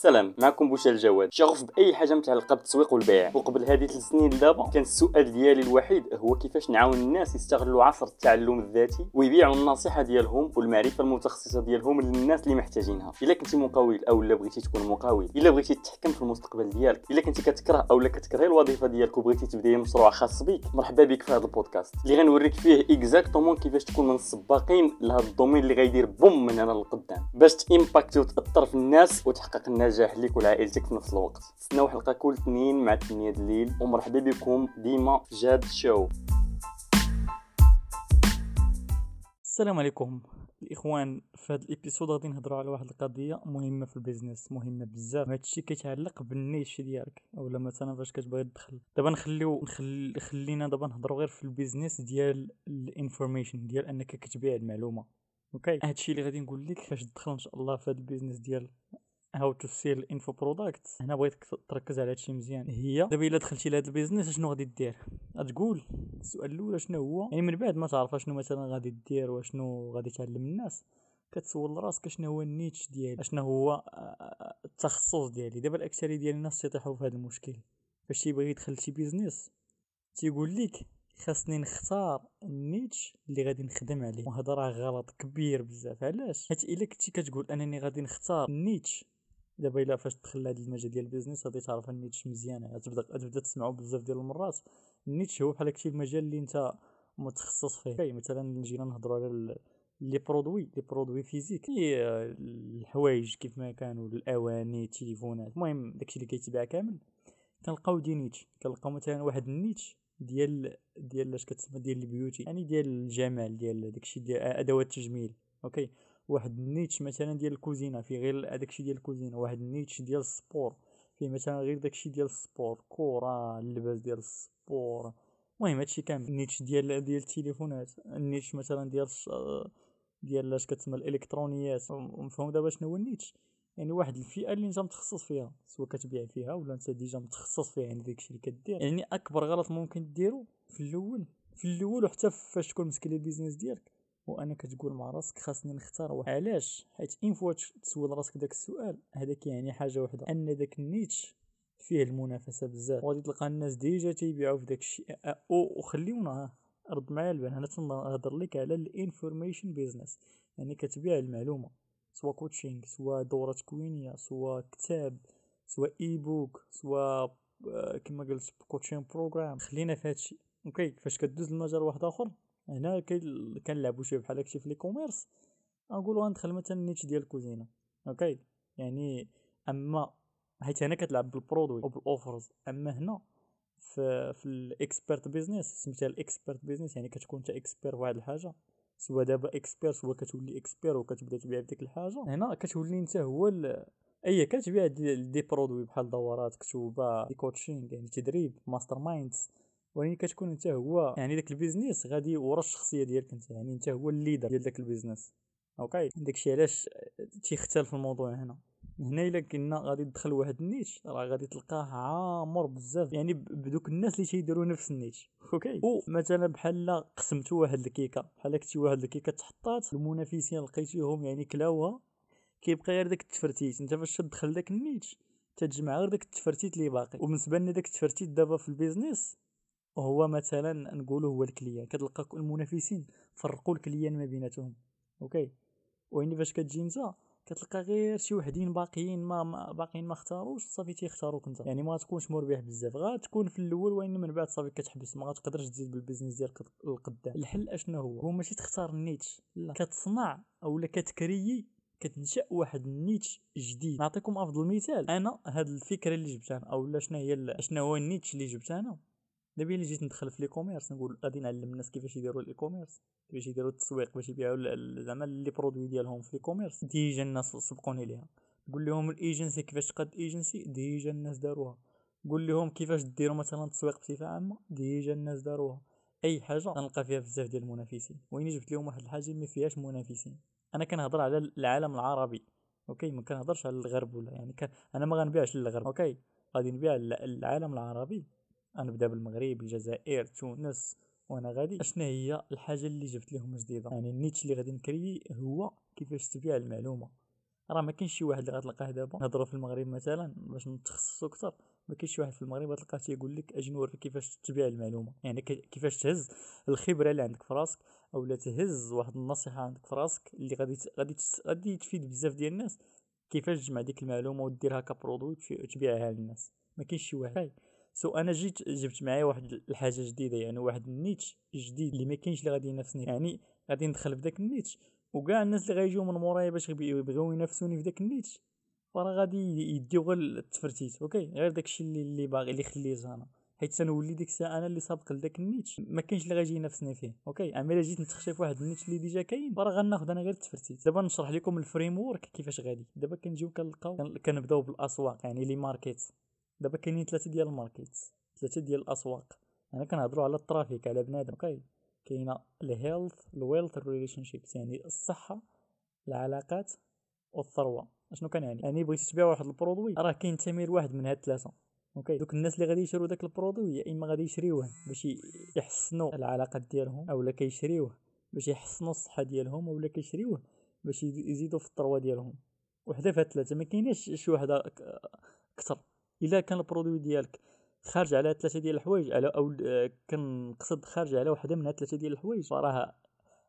السلام معكم بوشا الجواد شغوف بأي حاجة متعلقه بالتسويق والبيع. وقبل هذه ثلاث سنين دابا كان السؤال ديالي الوحيد هو كيفاش نعاون الناس يستغلوا عصر التعلم الذاتي ويبيعوا النصيحة ديالهم والمعرفة المتخصصة ديالهم للناس اللي محتاجينها. إلا كنتي مقاول أو لا بغيتي تكون مقاول إلا بغيتي تتحكم في المستقبل ديالك إلا كنتي كتكره أو لا كتكرهي الوظيفة ديالك وبغيتي تبدأي مشروع خاص بك مرحبا بك في هذا البودكاست. اللي غنوريك فيه exactement كيفاش تكون من السباقين لهذا domaine اللي غيدير boom من هنا للقدام باش ت impacter وتأثر في الناس وتحقق النجاح لك ولعائلتك في نفس الوقت. تسناو حلقة كل اثنين مع 8 الليل. ومرحبا بكم ديما جاد شو. السلام عليكم. الإخوان في هذا ال episode غادي نهضروا على واحد القضية مهمة في ال business مهمة بزاف. هذا الشيء كيتعلق بال niche ديالك أولا مثلا فاش كتبغي تدخل. دابا نخليو نخل... خلينا دابا نهضروا غير في ال business ديال ال information ديال أنك كتبيع المعلومة. okay؟ هذا الشيء اللي غادي نقول لك فاش تدخل إن شاء الله في هذا ال business ديال how to sell info product هنا بغيتك تركز على هادشي مزيان. هي دابا إلا دخلتي لهاد ال business شنو غادي دير؟ غتقول السؤال الأول شنو هو؟ يعني من بعد ما تعرف شنو مثلا غادي دير وشنو غادي تعلم الناس كتسول راسك شنو هو النيتش ديالي شنو هو آه، التخصص ديالي. دابا الأكثرية ديال الناس تيطيحوا في هذا المشكل. فاش تيبغي يدخل شي بيزنس تيقول لك خاصني نختار النيتش اللي غادي نخدم عليه. وهذا راه غلط كبير بزاف. علاش؟ حيت إلا كنتي كتقول أنني غادي نختار النيتش دابا الا فاش تدخل لهاد المجال ديال البيزنس غادي تعرف النيتش مزيان غتبدا غتبدا تسمعو بزاف ديال المرات. النيتش هو بحال هكشي المجال اللي انت متخصص فيه. مثلا جينا نهضروا على لي برودوي لي برودوي فيزيك. هي الحوايج كيف ما كانوا الأواني التليفونات. المهم داكشي اللي كيتباع كامل. كنلقاو دي نيتش. كنلقاو مثلا واحد النيتش ديال ديال اش كتسمى ديال البيوتي. يعني ديال الجمال ديال داكشي ديال أدوات التجميل. أوكي؟ واحد النيتش مثلا ديال الكوزينة في غير هذاك ديال الكوزينة واحد النيتش ديال السبور فيه مثلا غير داكشي ديال السبور كره اللباس ديال السبور. المهم هادشي كامل. النيتش ديال ديال التليفونات النيتش مثلا ديال ديال اش كتسمى الإلكترونيات. مفهوم دابا شنو هو النيتش؟ يعني واحد الفئة اللي انت متخصص فيها سواء كتبيع فيها ولا انت ديجا متخصص فيها يعني داكشي اللي كدير. يعني أكبر غلط ممكن ديرو في الأول في الأول وحتى فاش تكون مسكين البيزنس ديالك وأنا كتقول مع راسك خاصني نختار واحد. علاش؟ حيت اين فوا تسول راسك داك السؤال هذاك يعني حاجة وحدة. أن داك النيتش فيه المنافسة بزاف. وغادي تلقى الناس ديجا تيبيعوا في داك الشيء. وخليونا رد معايا البال أنا تنهضر لك على الانفورميشن بيزنس. يعني كتبيع المعلومة. سواء كوتشينغ سواء دورة تكوينية سواء كتاب سواء اي بوك سواء آه، كما قلت كوتشين بروغرام. خلينا في هادشي. أوكي فاش كدوز المجال واحد آخر؟ هنا كنلعبوا شوية بحال هكشي في لي كوميرس نقولوا غندخل مثلا نيتش ديال الكوزينة. أوكي؟ يعني أما حيت هنا كتلعب بالبرودوي وبالاوفرز أما هنا في في الاكسبيرت بيزنس سميتها الاكسبيرت بيزنس يعني كتكون انت اكسبير في واحد الحاجة سوا دابا اكسبير سوا كتولي اكسبير وكتبدا تبيع ديك الحاجة. هنا كتولي انت هو أي كتبيع دي برودوي بحال دورات كتوبة دي كوتشينغ يعني تدريب ماستر مايندز ولكن كتكون انت هو يعني داك البيزنس غادي ورا الشخصية ديالك انت. يعني انت هو الليدر ديال داك البيزنس. أوكي؟ داكشي علاش تيختلف الموضوع هنا؟ هنا إلا كنا غادي تدخل واحد النيش راه غادي تلقاه عامر بزاف. يعني بدوك الناس اللي تيديروا نفس النيش أوكي؟ مثلا بحال قسمتوا واحد الكيكه بحال كنتي واحد الكيكه تحطات المنافسين لقيتيهم يعني كلاوها كيبقى غير داك التفرتيت. انت فاش تدخل داك النيش تتجمع غير داك التفرتيت اللي باقي. وبالنسبة لنا داك التفرتيت دابا في البيزنس هو مثلا نقولوا هو الكليان كتلقى المنافسين فرقوا الكليان ما بيناتهم أوكي؟ وين فاش كتجي انت كتلقى غير شي وحدين باقيين ما, ما باقيين ما اختاروش صافي تيختاروك انت يعني ما تكونش مربح بزاف غتكون في الأول وين من بعد صافي كتحبس ما غتقدرش تزيد بالبيزنس ديالك للقدام الحل أشنو هو؟ هو ماشي تختار النيتش. لا. كتصنع اولا كتكريي كتنشأ واحد النيتش جديد. نعطيكم أفضل مثال. أنا هاد الفكرة اللي جبتها أو لا شنو هي شنو هو النيتش اللي جبت أنا؟ دابا الا جيت ندخل في لي كوميرس نقول غادي نعلم الناس كيفاش يديروا الاي كوميرس كيفاش يديروا التسويق باش يبيعوا زعما لي برودوي ديالهم في لي كوميرس ديجا الناس سبقوني ليها. نقول لهم الإيجنسي كيفاش تقاد إيجنسي ديجا الناس داروها. قول لهم كيفاش ديروا مثلا التسويق بصفة عامة ديجا الناس داروها. أي حاجة غنلقى فيها بزاف ديال المنافسين. وين جبت لهم واحد الحاجة ما فيهاش منافسين؟ أنا كنهضر على العالم العربي أوكي؟ ما كنهضرش على الغرب ولا يعني كان أنا ما غنبيعش للغرب أوكي؟ غادي نبيع العالم العربي. غنبدا بالمغرب الجزائر تونس وأنا غادي. أشنا هي الحاجة اللي جبت لهم جديده يعني النيتش اللي غادي نكري هو كيفاش تبيع المعلومة. راه ما كاينش شي واحد اللي غتلقاه دابا. نهضروا في المغرب مثلا باش نتخصصوا أكثر ما كاينش شي واحد في المغرب غتلقاه تيقول لك أجي نوريك كيفاش تبيع المعلومة. يعني كيفاش تهز الخبرة اللي عندك في راسك اولا تهز واحد النصيحة عندك في راسك اللي غادي غادي غادي تفيد بزاف ديال الناس. كيفاش تجمع ديك المعلومة وديرها كبرودوي وتبيعها للناس. ما كاينش شي واحد. سو أنا جيت جبت معايا واحد الحاجة جديدة يعني واحد النيتش جديد اللي ما كاينش اللي غادي ينافسني. يعني غادي ندخل في داك النيتش وكاع الناس اللي غيجيو من مورايا باش يبغيو ينافسوني في داك النيتش فراه غادي يديو غير التفرتيت أوكي؟ غير داكشي اللي اللي باغي اللي خليت أنا حيت تنولي ديك الساعة أنا اللي سابق لذاك النيتش ما كاينش اللي غيجي ينافسني فيه أوكي؟ أما إلا جيت نتخشى في واحد النيتش اللي ديجا كاين فراه غناخذ أنا غير التفرتيت. دابا نشرح لكم الفريم ورك كيفاش غادي. دابا كنجيو كنلقاو كنبداو بالأسواق يعني لي ماركيت. دابا كاينين ثلاثة ديال الماركيت ثلاثة ديال الأسواق. أنا كنهضروا على الترافيك على بنادم. أوكي كاينة الهيلث الويلث ريليشن شيبس يعني الصحة العلاقات والثروه أشنو كنعني يعني؟ بغيتي تبيع واحد البرودوي راه كاين تمير واحد من هاد الثلاثه أوكي؟ دوك الناس اللي غادي يشريو داك البرودوي يا إما غادي يشريوه باش يحسنوا العلاقات ديالهم أولا كيشريوه باش يحسنوا الصحة ديالهم أولا كيشريوه باش يزيدوا في الثروة ديالهم. وحدة في الثلاثه ما كايناش شي وحدة أكثر. إلا كان البرودوي ديالك خارج على ثلاثة ديال الحوايج على أو كنقصد خارج على وحدة من هاد ثلاثة ديال الحوايج. فراه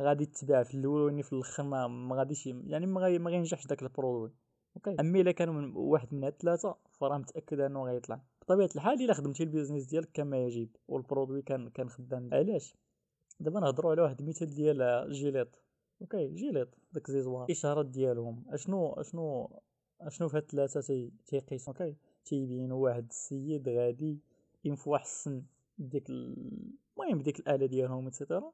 غادي تتباع في الأول في الأخر ما, ما غاديش يعني ما, غي ما غينجحش داك البرودوي. Okay. أما إلا كانوا من واحد من هاد الثلاثه فراه متأكد أنه غيطلع. بطبيعة الحال إلا خدمتي ال business ديالك كما يجب وال produit كان كان خدام. علاش؟ دابا نهضروا على واحد المثال ديال جيليت okay جيليت داك rasoir. الاشارات ديالهم. اشنو اشنو أشنو في هاد الثلاثه تي تيقيس؟ Okay. تيبينوا واحد السيد غادي ينفوا حسن ديك المهم ديك الآلة ديالهم et cetera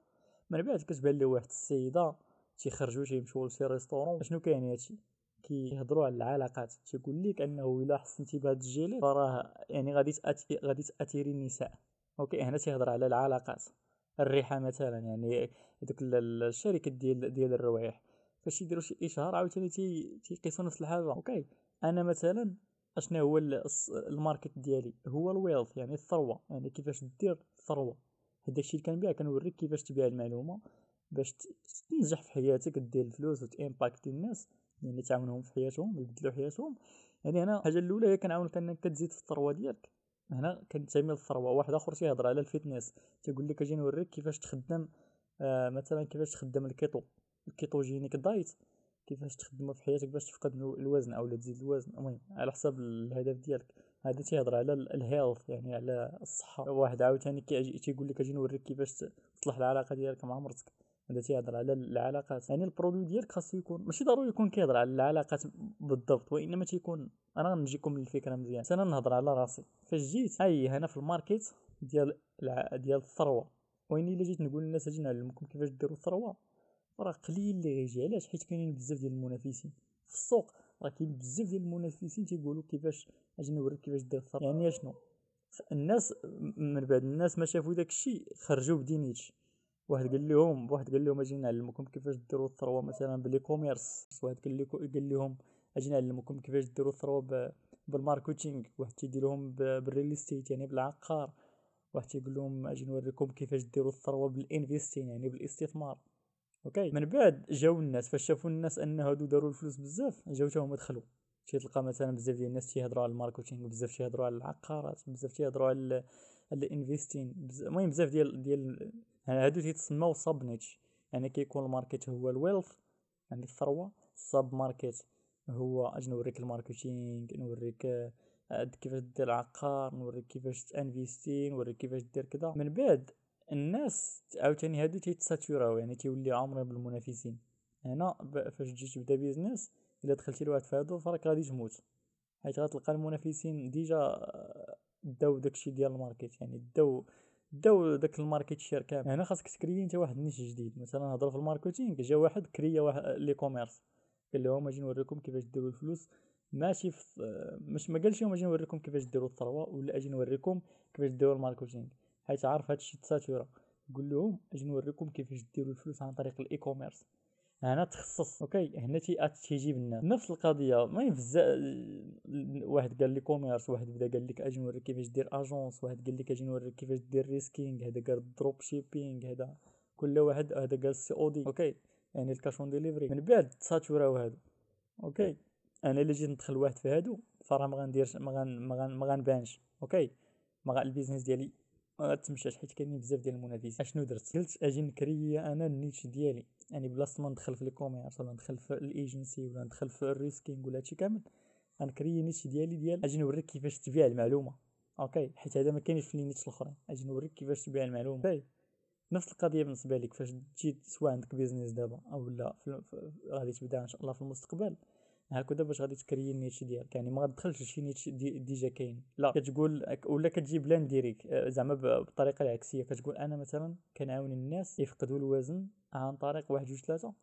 من بعد كتبان ليه واحد السيدة تيخرجوا تيمشيو لشي restaurant شنو كاين هادشي؟ كيهضروا على العلاقات. تيقول لك انه إلا حسنتي بهاد الجيليت فراه يعني غادي تأتي غادي تاتيري النساء. Okay هنا تيهضر على العلاقات. الريحة مثلا يعني دوك الشركة ديال ديال الروايح فاش يديروا شي إشهار عاوتاني تيقيسوا نفس الحاجة. Okay أنا مثلا اشنا هو ال market ديالي؟ هو ال wealth يعني الثروة. يعني كيفاش دير الثروة؟ هذاك الشيء اللي كنبيع كنوريك كيفاش تبيع المعلومة باش تنجح في حياتك دير الفلوس وتامباكتي الناس يعني تعاونهم في حياتهم يبدلوا حياتهم. يعني هنا الحاجة الأولى هي كنعاونك انك كتزيد في الثروة ديالك. هنا كننتمي للثروة. واحد آخر تيهضر على ال fitness تيقول لك أجي نوريك كيفاش تخدم آه مثلا كيفاش تخدم الكيتو. ال ketogenic diet. كيفاش تخدمه في حياتك باش تفقد الوزن أو تزيد الوزن. المهم على حسب الهدف ديالك. هذا تيهضر على ال health يعني على الصحة. واحد عاوتاني تيقول لك أجي نوريك كيفاش تصلح العلاقة ديالك مع مرتك. هذا تيهضر على العلاقات. يعني ال produit ديالك خاصو يكون ماشي ضروري يكون كيهضر على العلاقات بالضبط وإنما تيكون أنا غنجيكم للفكرة مزيان. أنا نهضر على راسي. فاش جيت هاي هنا في ال market ديال ديال الثروة. وين إلا جيت نقول للناس أجي نعلمكم كيفاش ديروا الثروة. راه قليل اللي غيجي. علاش؟ حيت كاينين بزاف ديال المنافسين في السوق. راه كاين بزاف ديال المنافسين تيقولوا كيفاش أجي نوريك كيفاش دير الثروه يعني شنو؟ الناس من بعد الناس ما شافوا داك الشيء خرجوا ب des niches. واحد قال لهم واحد قال لهم أجي نعلمكم كيفاش ديروا الثروة مثلا ب l'e-commerce واحد قال لهم أجي نعلمكم كيفاش ديروا الثروة بال marketing واحد تيدير لهم بال real estate يعني بالعقار. واحد تيقول لهم أجي نوريكم كيفاش ديروا الثروة بال investing يعني بالاستثمار. Okay. من بعد جاو الناس فاش شافوا الناس أن هادو داروا الفلوس بزاف جاو حتى هما دخلوا. تلقى مثلا بزاف ديال الناس تيهضروا على ال marketing بزاف تيهضروا على العقارات بزاف تيهضروا على ال investing المهم بزاف ديال ديال هادو تيتسموا sub niche يعني كيكون ال market هو ال wealth يعني الثروة ال sub market هو أجي نوريك ال marketing نوريك آه، كيفاش دير العقار نوريك كيفاش تانفيستي نوريك كيفاش دير كذا. من بعد الناس عاوتاني هادو تيتساتوراو يعني تيولي عامرين بالمنافسين. هنا فاش تجي تبدا business إلا دخلتي لواحد فهادو فراك غادي تموت. حيت غتلقى المنافسين déjà آه، داو داكشي ديال ال market يعني داو داو داك ال market share كامل. هنا خاصك تكري انت واحد ال niche جديد. مثلا نهضر في ال marketing جا واحد كريا واحد l'e-commerce قال لهم أجي نوريكم كيفاش ديروا الفلوس. ماشي في مش ما قالش لهم أجي نوريكم كيفاش ديروا الثروة ولا أجي نوريكم كيفاش ديروا ال marketing. حيت عارف هادشي تساتورا. قول لهم أجي نوريكم كيفاش ديروا الفلوس عن طريق ال e-commerce هنا تخصص okay؟ هنا تي تيجيب الناس نفس القضية ما بزاف واحد قال l'e-commerce واحد بدا قال لك أجي نوريك كيفاش دير agence واحد قال لك أجي نوريك كيفاش دير ريسكينغ هذا قال dropshipping هذا كل واحد هذا قال COD okay؟ يعني ال cash on delivery من بعد تساتوراو هادو okay؟ أنا إلا جيت ندخل واحد في هادو فراه ما غنديرش ما غن ما غن ما غنبانش okay؟ ما ال business ديالي ما غتمشاش حيت كاينين بزاف ديال المنافسين. اشنو درت؟ قلت أجي نكري أنا ال niche ديالي. يعني بلاصه ما ندخل في l'e-commerce ولا ندخل في الايجنسي ولا ندخل في الريسكينغ ولا هادشي كامل غنكري niche ديالي ديال أجي نوريك كيفاش تبيع المعلومة. Okay؟ حيت هذا ما كاينش في ال niche الأخرين. أجي نوريك كيفاش تبيع المعلومة. Okay؟ نفس القضية بالنسبة لك. فاش تجي سواء عندك business دابا أو لا غادي تبدأ إن شاء الله في المستقبل. هكذا باش غادي تكري ال niche ديالك. يعني ما غتدخلش لشي niche دي déjà كاين. لا كتقول ولا كتجي بلان ديريك آه، زعما بالطريقة العكسية. كتقول أنا مثلا كنعاون الناس يفقدوا الوزن عن طريق واحد جوج ثلاثة.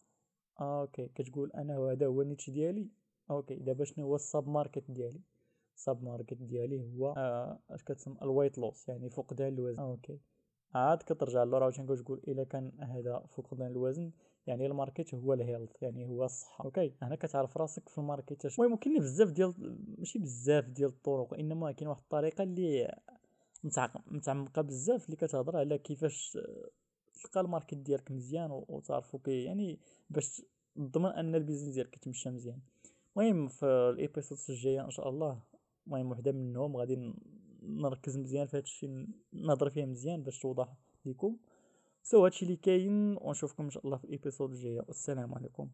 Okay. كتقول أنا هذا هو ال niche ديالي. Okay. دابا شنو هو ال sub market ديالي؟ ال sub market ديالي هو آه، اش كتسمى؟ ال weight loss. يعني فقدان الوزن. Okay. عاد كترجع لورا واش تقول إلا كان هذا فقدان الوزن يعني ال market هو ال health يعني هو الصحة. Okay هنا كتعرف راسك في ال market المهم كاين بزاف ديال ماشي بزاف ديال الطرق إنما كاين واحد الطريقة اللي متعمقة بزاف اللي كتهضر على كيفاش تلقى ال market ديالك مزيان وتعرفو كي يعني باش تضمن أن ال business ديالك يتمشى مزيان. المهم في ال episodes الجايه إن شاء الله المهم وحدة منهم غادي نركز مزيان في هادشي نهضر فيها مزيان باش توضح لكم so هادشي اللي كاين. ونشوفكم إن شاء الله في ال episode الجاية. والسلام عليكم.